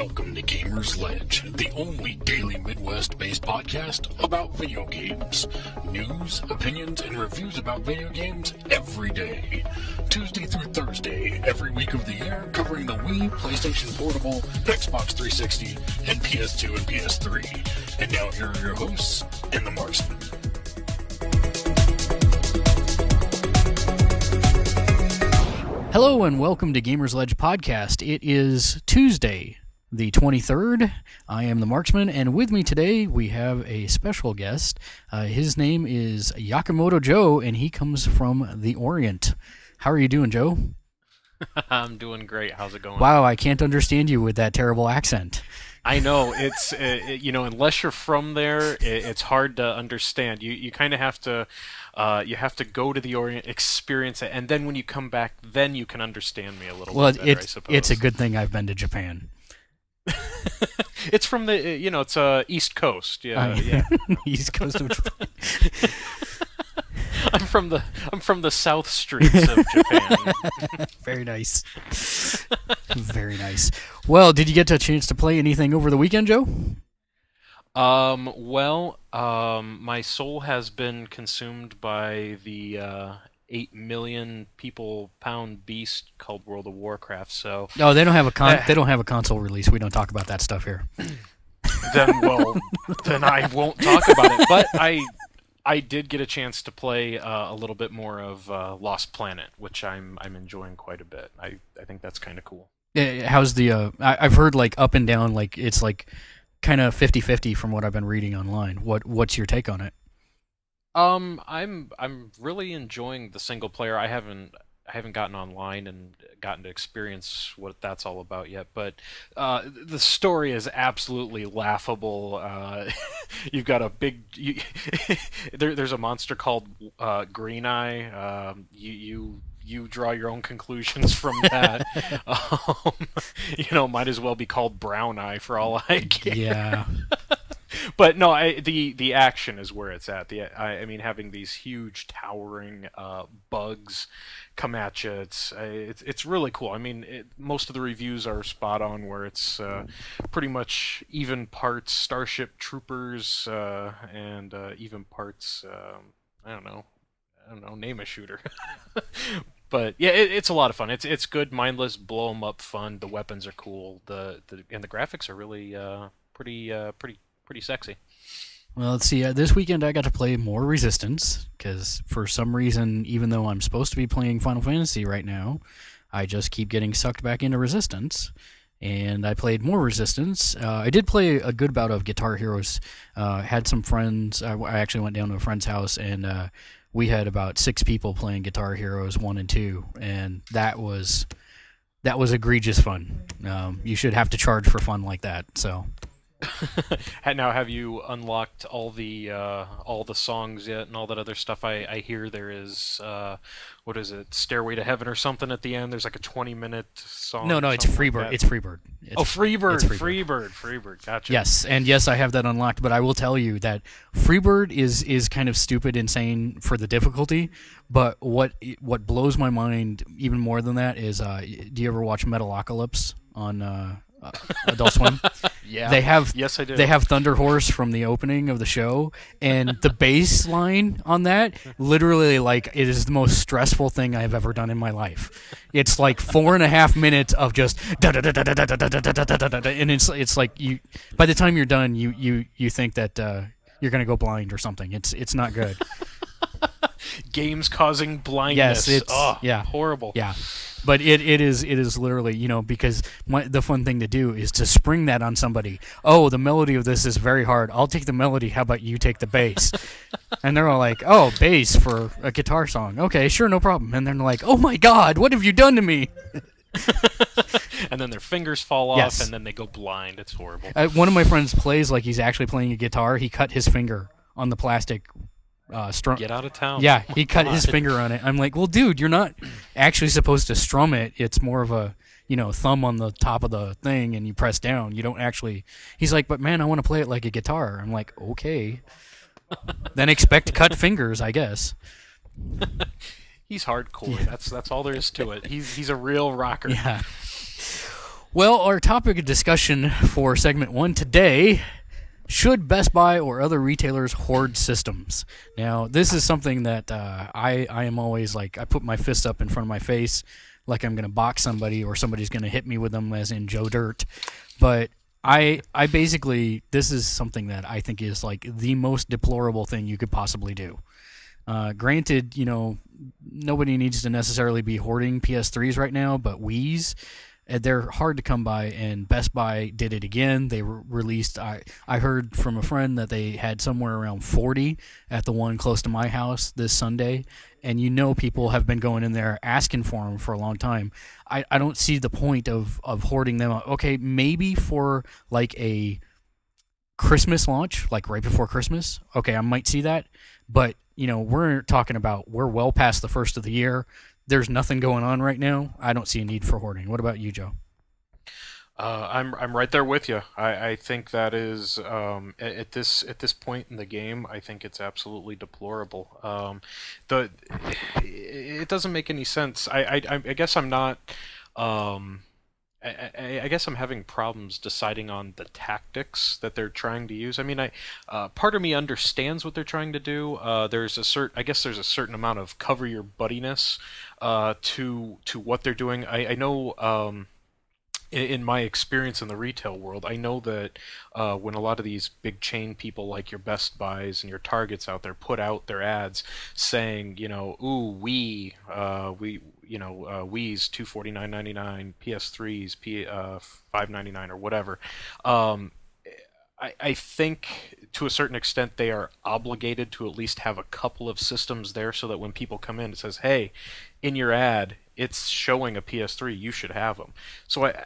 Welcome to Gamers Ledge, the only daily Midwest based podcast about video games. News, opinions, and reviews about video games every day. Tuesday through Thursday, every week of the year, covering the Wii, PlayStation Portable, Xbox 360, and PS2 and PS3. And now here are your hosts and the Marksman. Hello and welcome to Gamers Ledge Podcast. It is Tuesday, the 23rd. I am the Marksman, and with me today we have a special guest. Uh, his name is Yakimoto Joe, and he comes from the Orient. How are you doing, Joe? I'm doing great. How's it going? Wow, I can't understand you with that terrible accent. I know it's it, you know unless you're from there, it, it's hard to understand. You you kind of have to uh, you have to go to the Orient, experience it, and then when you come back, then you can understand me a little Well, bit better. I it's suppose it's a good thing I've been to Japan. it's from the uh, you know it's uh East Coast. Yeah, I- yeah. East Coast of Japan. I'm from the I'm from the South Streets of Japan. Very nice. Very nice. Well, did you get a chance to play anything over the weekend, Joe? Um, well, um, my soul has been consumed by the uh, eight million people pound beast called World of Warcraft. So No, they don't have a con- Eh. they don't have a console release. We don't talk about that stuff here. then, well, then I won't talk about it. But I, I did get a chance to play uh, a little bit more of uh, Lost Planet, which I'm I'm enjoying quite a bit. I I think that's kind of cool. Eh, How's the? Uh, I, I've heard like up and down. Like it's like kind of 50-50 from what I've been reading online. What What's your take on it? Um, I'm I'm really enjoying the single player. I haven't I haven't gotten online and gotten to experience what that's all about yet. But uh, the story is absolutely laughable. Uh, you've got a big you, there, there's a monster called uh, Green Eye. Um, you you you draw your own conclusions from that. um, you know, might as well be called Brown Eye for all I care Yeah, but no, I, the the action is where it's at. The I, I mean, having these huge towering uh, bugs come at you, it's it's it's really cool. I mean, it, most of the reviews are spot on, where it's uh, pretty much even parts Starship Troopers uh, and uh, even parts um, I don't know, I don't know, name a shooter. But yeah, it, it's a lot of fun. It's it's good, mindless, blow 'em up fun. The weapons are cool. The, the and the graphics are really uh, pretty uh, pretty pretty sexy. Well, let's see. Uh, this weekend I got to play more Resistance because for some reason, even though I'm supposed to be playing Final Fantasy right now, I just keep getting sucked back into Resistance. And I played more Resistance. Uh, I did play a good bout of Guitar Heroes. Uh, had some friends. I, actually went down to a friend's house and uh, we had about six people playing Guitar Heroes one and two, and that was that was egregious fun. Um, you should have to charge for fun like that. So. Now, have you unlocked all the uh, all the songs yet and all that other stuff? I, I hear there is uh, what is it, Stairway to Heaven or something at the end. There's like a 20 minute song. No, no, it's something like Freebird. it's Freebird. It's, oh, Freebird, it's Freebird, Freebird. Freebird, Gotcha. Yes, and yes, I have that unlocked. But I will tell you that Freebird is is kind of stupid, insane for the difficulty. But what what blows my mind even more than that is, uh, do you ever watch Metalocalypse on uh, uh, Adult Swim? Yeah. They have Yes, I do. They have Thunder Horse from the opening of the show, and the bass line on that literally like it is the most stressful thing I've ever done in my life. It's like four and a half minutes of just da da da da da da da da da da da da da da, and it's it's like you by the time you're done, you you you think that uh, you're gonna go blind or something. It's it's not good. Games causing blindness. Yes, it's- oh, yeah. horrible. Yeah, but it, it is it is literally you know because my, the fun thing to do is to spring that on somebody. Oh, the melody of this is very hard. I'll take the melody. How about you take the bass? and they're all like, oh, bass for a guitar song. Okay, sure, no problem. And then they're like, oh my god, what have you done to me? And then their fingers fall off, Yes. and then they go blind. It's horrible. Uh, one of my friends plays like he's actually playing a guitar. He cut his finger on the plastic uh, strum. Get out of town. Yeah, he cut his finger on it. I'm like, well, dude, you're not actually supposed to strum it. It's more of a, you know, thumb on the top of the thing and you press down. You don't actually. He's like, but man, I want to play it like a guitar. I'm like, okay. then expect cut fingers, I guess. He's hardcore. That's that's all there is to it. He's he's a real rocker. Yeah. Well, our topic of discussion for segment one today should Best Buy or other retailers hoard systems? Now, this is something that uh, I, I am always like, I put my fist up in front of my face like I'm going to box somebody or somebody's going to hit me with them, as in Joe Dirt. But I, I basically, this is something that I think is like the most deplorable thing you could possibly do. Uh, granted, you know, nobody needs to necessarily be hoarding PS3s right now, but Wii's Uh, they're hard to come by and best buy did it again. They re- released I, I heard from a friend that they had somewhere around 40 at the one close to my house this sunday and you know people have been going in there asking for them for a long time. I, I don't see the point of, of hoarding them okay maybe for like a christmas launch like right before christmas. Okay i might see that but you know we're talking about we're well past the first of the year there's nothing going on right now, I don't see a need for hoarding. What about you, Joe? Uh, I'm I'm right there with you. I, I think that is um, at, at, this at this point in the game, I think it's absolutely deplorable. Um, the it doesn't make any sense. I I, I guess I'm not. Um, I, I, guess I'm having problems deciding on the tactics that they're trying to use. I mean, I uh, part of me understands what they're trying to do. Uh, there's a certain, I guess, there's a certain amount of cover your buddiness uh, to to what they're doing. I, I know. Um, in my experience in the retail world, I know that uh, when a lot of these big chain people like your Best Buys and your Targets out there put out their ads saying, you know, ooh, we, uh, we, you know, uh, Wii's two forty nine ninety nine, PS3s P uh, five ninety nine or whatever. Um, I, I think to a certain extent they are obligated to at least have a couple of systems there so that when people come in it says, hey, in your ad it's showing a PS3, you should have them. So I,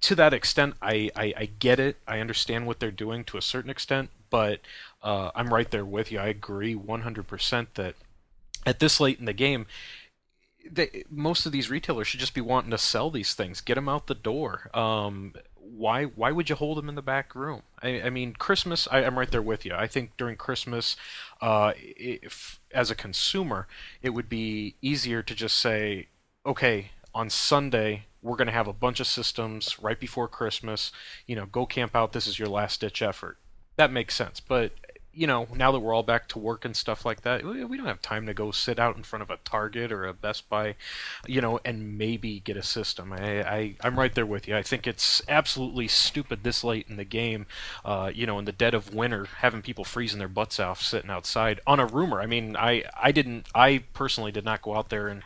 to that extent, I, I, I, get it. I understand what they're doing to a certain extent, but uh, I'm right there with you. I agree 100% that at this late in the game, they, most of these retailers should just be wanting to sell these things, get them out the door. Um, why why would you hold them in the back room? I, I mean, Christmas. I, am right there with you. I think during Christmas, uh, if as a consumer, it would be easier to just say, okay, on Sunday we're going to have a bunch of systems right before Christmas. You know, go camp out. This is your last ditch effort. That makes sense. But you know, now that we're all back to work and stuff like that, we don't have time to go sit out in front of a Target or a Best Buy, you know, and maybe get a system. I, I I'm right there with you. I think it's absolutely stupid this late in the game, uh, you know, in the dead of winter, having people freezing their butts off sitting outside on a rumor. I mean, I I didn't, I personally did not go out there and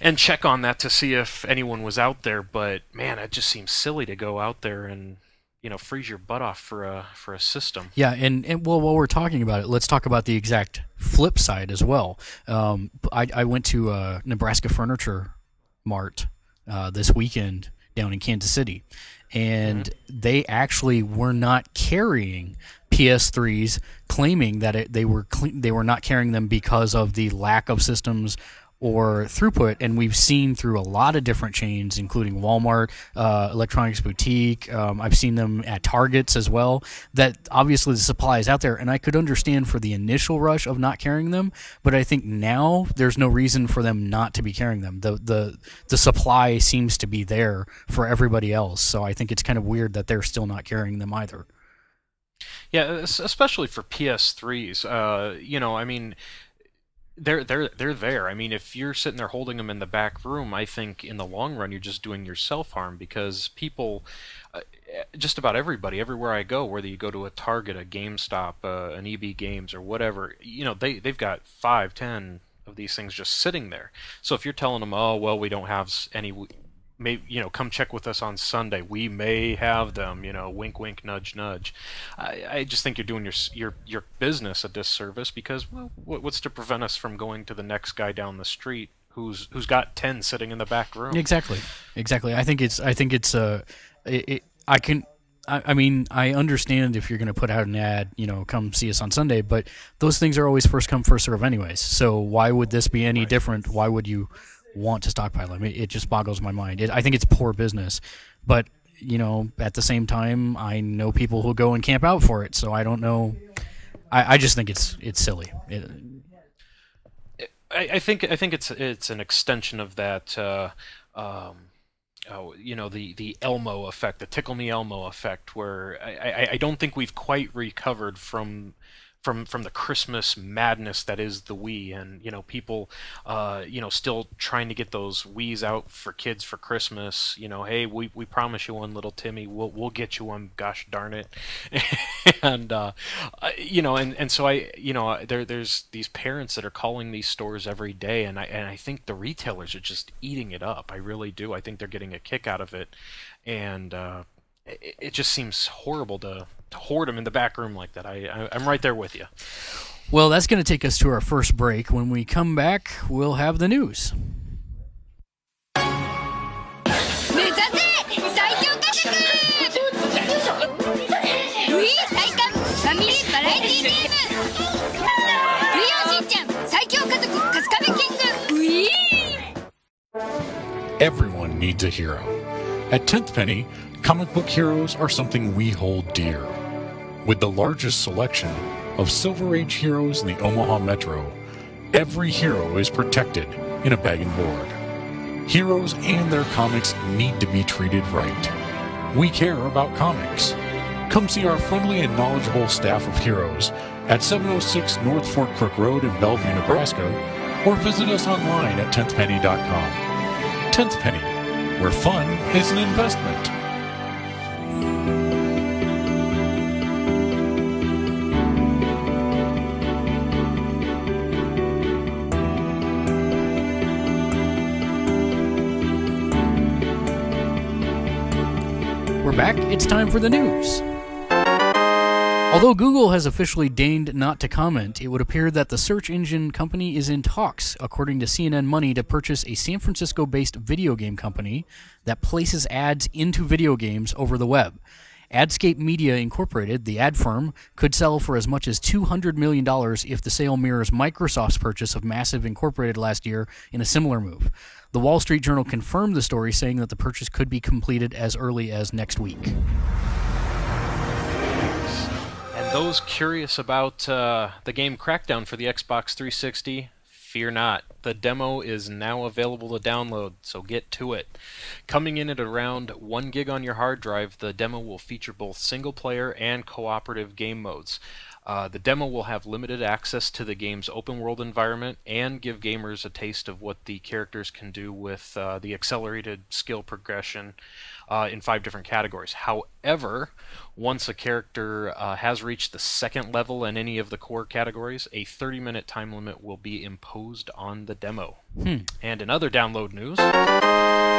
and check on that to see if anyone was out there, but man, it just seems silly to go out there and you know freeze your butt off for a for a system. Yeah, and, and well, while we're talking about it, let's talk about the exact flip side as well. Um, I, I went to uh, Nebraska Furniture Mart uh, this weekend down in Kansas City, and mm-hmm. they actually were not carrying PS3s, claiming that it, they were they were not carrying them because of the lack of systems or throughput. And we've seen through a lot of different chains, including Walmart, uh, Electronics Boutique. Um, I've seen them at Targets as well. That obviously the supply is out there, and I could understand for the initial rush of not carrying them, but I think now there's no reason for them not to be carrying them. The the the supply seems to be there for everybody else, so I think it's kind of weird that they're still not carrying them either. Yeah, especially for PS3s. Uh, you know, I mean, they're they're they're there. I mean, if you're sitting there holding them in the back room, I think in the long run you're just doing yourself harm because people, uh, just about everybody, everywhere I go, whether you go to a Target, a GameStop, uh, an EB Games, or whatever, you know, they they've got five, ten of these things just sitting there. So if you're telling them, oh well, we don't have any may you know come check with us on Sunday. We may have them. You know, wink, wink, nudge, nudge. I, I just think you're doing your your your business a disservice because well, what's to prevent us from going to the next guy down the street who's who's got ten sitting in the back room? Exactly, exactly. I think it's I think it's uh, it, it I can. I, mean, I understand if you're going to put out an ad, you know, come see us on Sunday, but those things are always first come, first serve, anyways. So why would this be any different? Why would you want to stockpile them. It, it just boggles my mind. It, I think it's poor business, but you know, at the same time, I know people who go and camp out for it. So I don't know. I, I just think it's it's silly. It, I, I, think I think it's it's an extension of that. Uh, um, oh, you know, the the Elmo effect, the tickle me Elmo effect, where I, I, I don't think we've quite recovered from from from the Christmas madness that is the Wii, and you know people, uh, you know, still trying to get those Wii's out for kids for Christmas. You know, hey, we, we promise you one, little Timmy, we'll we'll get you one. Gosh darn it, and uh, you know, and, and so I, you know, there there's these parents that are calling these stores every day, and I and I think the retailers are just eating it up. I really do. I think they're getting a kick out of it, and uh, it, it just seems horrible to to hoard them in the back room like that. I, I am right there with you. Well, that's going to take us to our first break. When we come back, we'll have the news. Everyone needs a hero. At 10th Penny, comic book heroes are something we hold dear. With the largest selection of Silver Age heroes in the Omaha Metro, every hero is protected in a bag and board. Heroes and their comics need to be treated right. We care about comics. Come see our friendly and knowledgeable staff of heroes at 706 North Fort Crook Road in Bellevue, Nebraska, or visit us online at 10thpenny.com. 10th Penny, where fun is an investment. We're back. It's time for the news. Although Google has officially deigned not to comment, it would appear that the search engine company is in talks, according to CNN Money, to purchase a San Francisco based video game company that places ads into video games over the web. Adscape Media Incorporated, the ad firm, could sell for as much as $200 million if the sale mirrors Microsoft's purchase of Massive Incorporated last year in a similar move. The Wall Street Journal confirmed the story, saying that the purchase could be completed as early as next week. And those curious about uh, the game Crackdown for the Xbox 360, fear not. The demo is now available to download, so get to it. Coming in at around 1 gig on your hard drive, the demo will feature both single player and cooperative game modes. Uh, the demo will have limited access to the game's open world environment and give gamers a taste of what the characters can do with uh, the accelerated skill progression uh, in five different categories. However, once a character uh, has reached the second level in any of the core categories, a 30 minute time limit will be imposed on the demo. Hmm. And in other download news,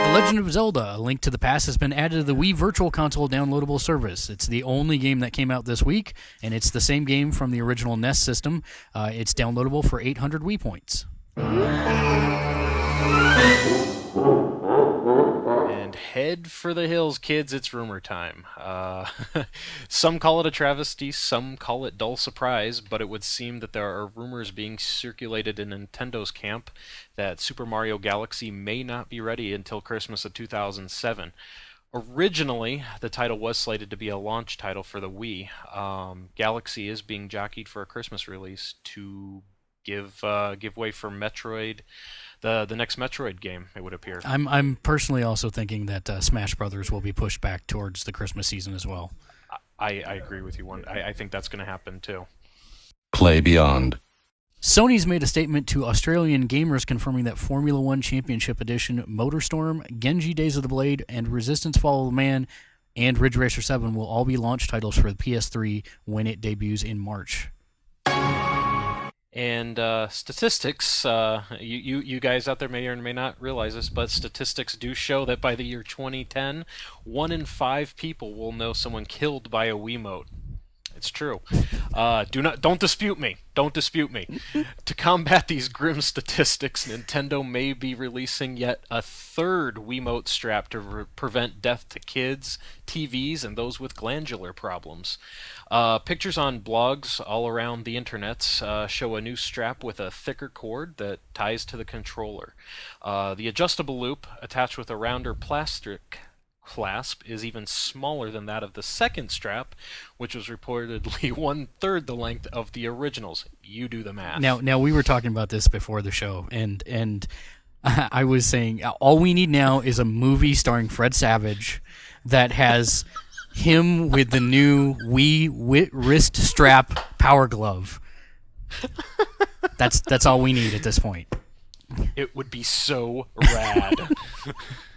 The Legend of Zelda: A Link to the Past has been added to the Wii Virtual Console downloadable service. It's the only game that came out this week, and it's the same game from the original NES system. Uh, it's downloadable for 800 Wii points. Head for the hills, kids. It's rumor time. Uh, some call it a travesty, some call it dull surprise, but it would seem that there are rumors being circulated in Nintendo's camp that Super Mario Galaxy may not be ready until Christmas of 2007. Originally, the title was slated to be a launch title for the Wii. Um, Galaxy is being jockeyed for a Christmas release to give uh, give way for Metroid the the next Metroid game. It would appear. I'm I'm personally also thinking that uh, Smash Brothers will be pushed back towards the Christmas season as well. I, I agree with you. One, I, I think that's going to happen too. Play Beyond. Sony's made a statement to Australian gamers confirming that Formula One Championship Edition, Motorstorm, Genji Days of the Blade, and Resistance Fall of the Man, and Ridge Racer 7 will all be launch titles for the PS3 when it debuts in March. And uh, statistics, uh, you, you, you guys out there may or may not realize this, but statistics do show that by the year 2010, one in five people will know someone killed by a Wiimote. It's true. Uh, do not don't dispute me. Don't dispute me. to combat these grim statistics, Nintendo may be releasing yet a third Wiimote strap to re- prevent death to kids, TVs, and those with glandular problems. Uh, pictures on blogs all around the internet uh, show a new strap with a thicker cord that ties to the controller. Uh, the adjustable loop, attached with a rounder plastic clasp is even smaller than that of the second strap, which was reportedly one third the length of the originals. You do the math. Now, now we were talking about this before the show, and and I was saying all we need now is a movie starring Fred Savage that has him with the new Wii wi- wrist strap power glove. That's that's all we need at this point. It would be so rad.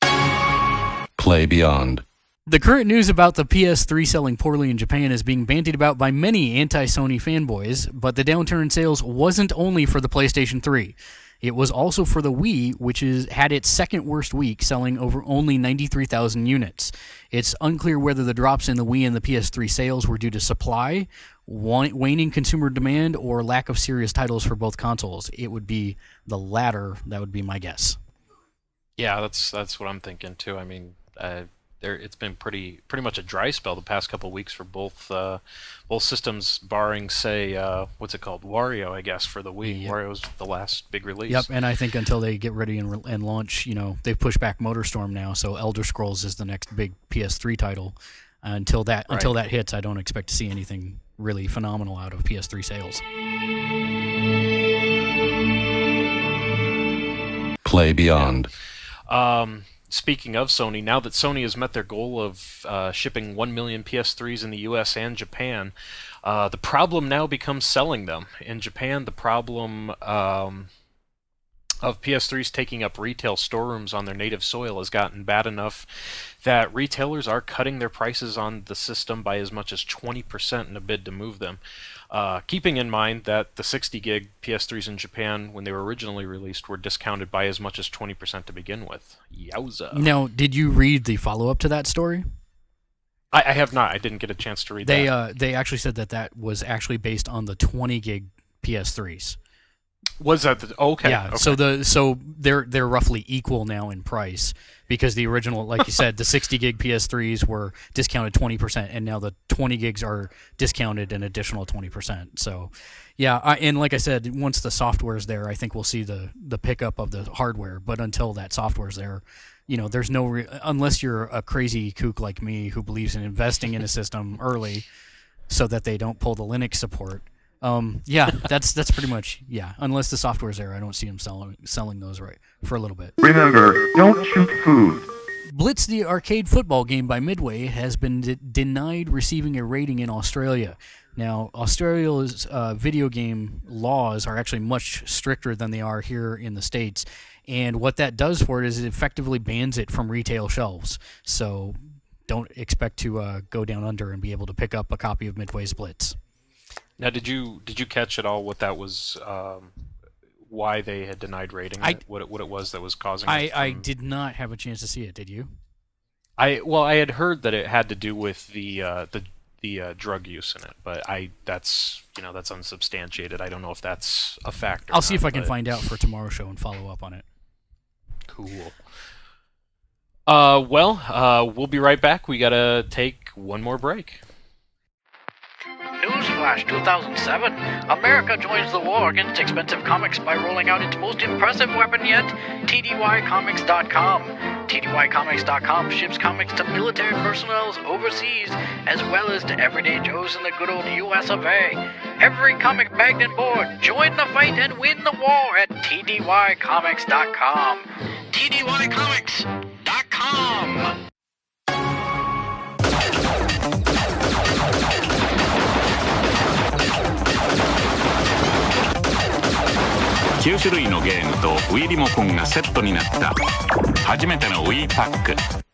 Play Beyond. The current news about the PS3 selling poorly in Japan is being bandied about by many anti Sony fanboys, but the downturn in sales wasn't only for the PlayStation 3. It was also for the Wii, which is had its second worst week, selling over only 93,000 units. It's unclear whether the drops in the Wii and the PS3 sales were due to supply, waning consumer demand, or lack of serious titles for both consoles. It would be the latter. That would be my guess. Yeah, that's that's what I'm thinking too. I mean, uh, there it's been pretty pretty much a dry spell the past couple of weeks for both uh, both systems, barring say uh, what's it called, Wario, I guess for the Wii. Yep. Wario's the last big release. Yep, and I think until they get ready and, and launch, you know, they've pushed back MotorStorm now, so Elder Scrolls is the next big PS3 title. Uh, until that Right. until that hits, I don't expect to see anything really phenomenal out of PS3 sales. Play Beyond. Um, speaking of Sony, now that Sony has met their goal of uh, shipping 1 million PS3s in the US and Japan, uh, the problem now becomes selling them. In Japan, the problem um, of PS3s taking up retail storerooms on their native soil has gotten bad enough that retailers are cutting their prices on the system by as much as 20% in a bid to move them. Uh, keeping in mind that the 60 gig PS3s in Japan, when they were originally released, were discounted by as much as 20% to begin with. Yowza. Now, did you read the follow up to that story? I, I have not. I didn't get a chance to read They that. uh, they actually said that that was actually based on the 20 gig PS3s. Was that the. okay. Yeah. okay. So the so they're they're roughly equal now in price because the original, like you said, the 60 gig PS3s were discounted 20 percent, and now the 20 gigs are discounted an additional 20 percent. So, yeah, I, and like I said, once the software is there, I think we'll see the the pickup of the hardware. But until that software is there. You know, there's no re- unless you're a crazy kook like me who believes in investing in a system early, so that they don't pull the Linux support. Um, yeah, that's that's pretty much yeah. Unless the software's there, I don't see them selling selling those right for a little bit. Remember, don't shoot food. Blitz, the arcade football game by Midway, has been de- denied receiving a rating in Australia. Now, Australia's uh, video game laws are actually much stricter than they are here in the states, and what that does for it is it effectively bans it from retail shelves. So, don't expect to uh, go down under and be able to pick up a copy of Midway's Blitz. Now, did you did you catch at all what that was? Um, why they had denied rating I- it? What it, what it was that was causing I, it? I did not have a chance to see it. Did you? I well, I had heard that it had to do with the uh, the the uh, drug use in it, but I that's you know that's unsubstantiated. I don't know if that's a factor. I'll see if I can find out for tomorrow's show and follow up on it. Cool. Uh, well, uh, we'll be right back. We gotta take one more break. Newsflash 2007. America joins the war against expensive comics by rolling out its most impressive weapon yet, TDYComics.com. TDYComics.com ships comics to military personnel overseas, as well as to everyday Joes in the good old US of A. Every comic bagged and board, join the fight and win the war at TDYComics.com. TDYComics.com. 9種類のゲームと Wii リモコンがセットになった初めての Wii パック「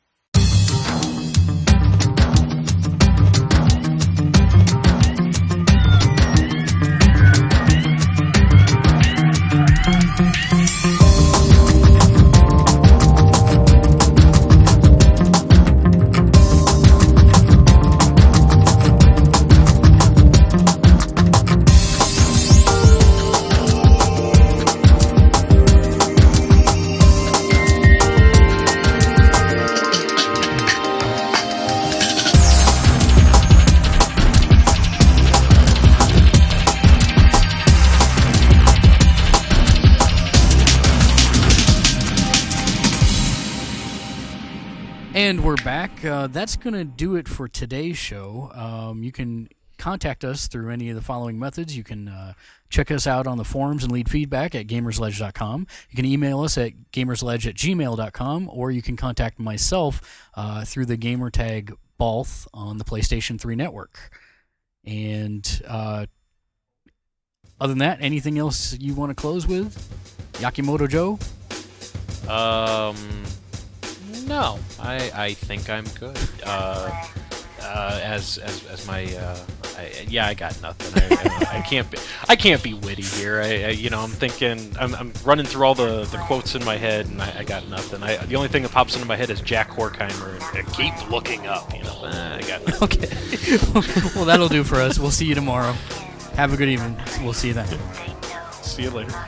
And we're back. Uh, that's going to do it for today's show. Um, you can contact us through any of the following methods. You can uh, check us out on the forums and lead feedback at gamersledge.com. You can email us at gamersledge at gmail.com, or you can contact myself uh, through the gamertag Balth on the PlayStation 3 network. And uh, other than that, anything else you want to close with? Yakimoto Joe? Um, no, I I think I'm good. Uh, uh, as as as my uh, I, yeah, I got nothing. I, I, I can't be I can't be witty here. I, I you know I'm thinking I'm, I'm running through all the, the quotes in my head and I, I got nothing. I the only thing that pops into my head is Jack Horkheimer and uh, keep looking up. You know, uh, I got nothing. Okay. well, that'll do for us. We'll see you tomorrow. Have a good evening. We'll see you then. See you later.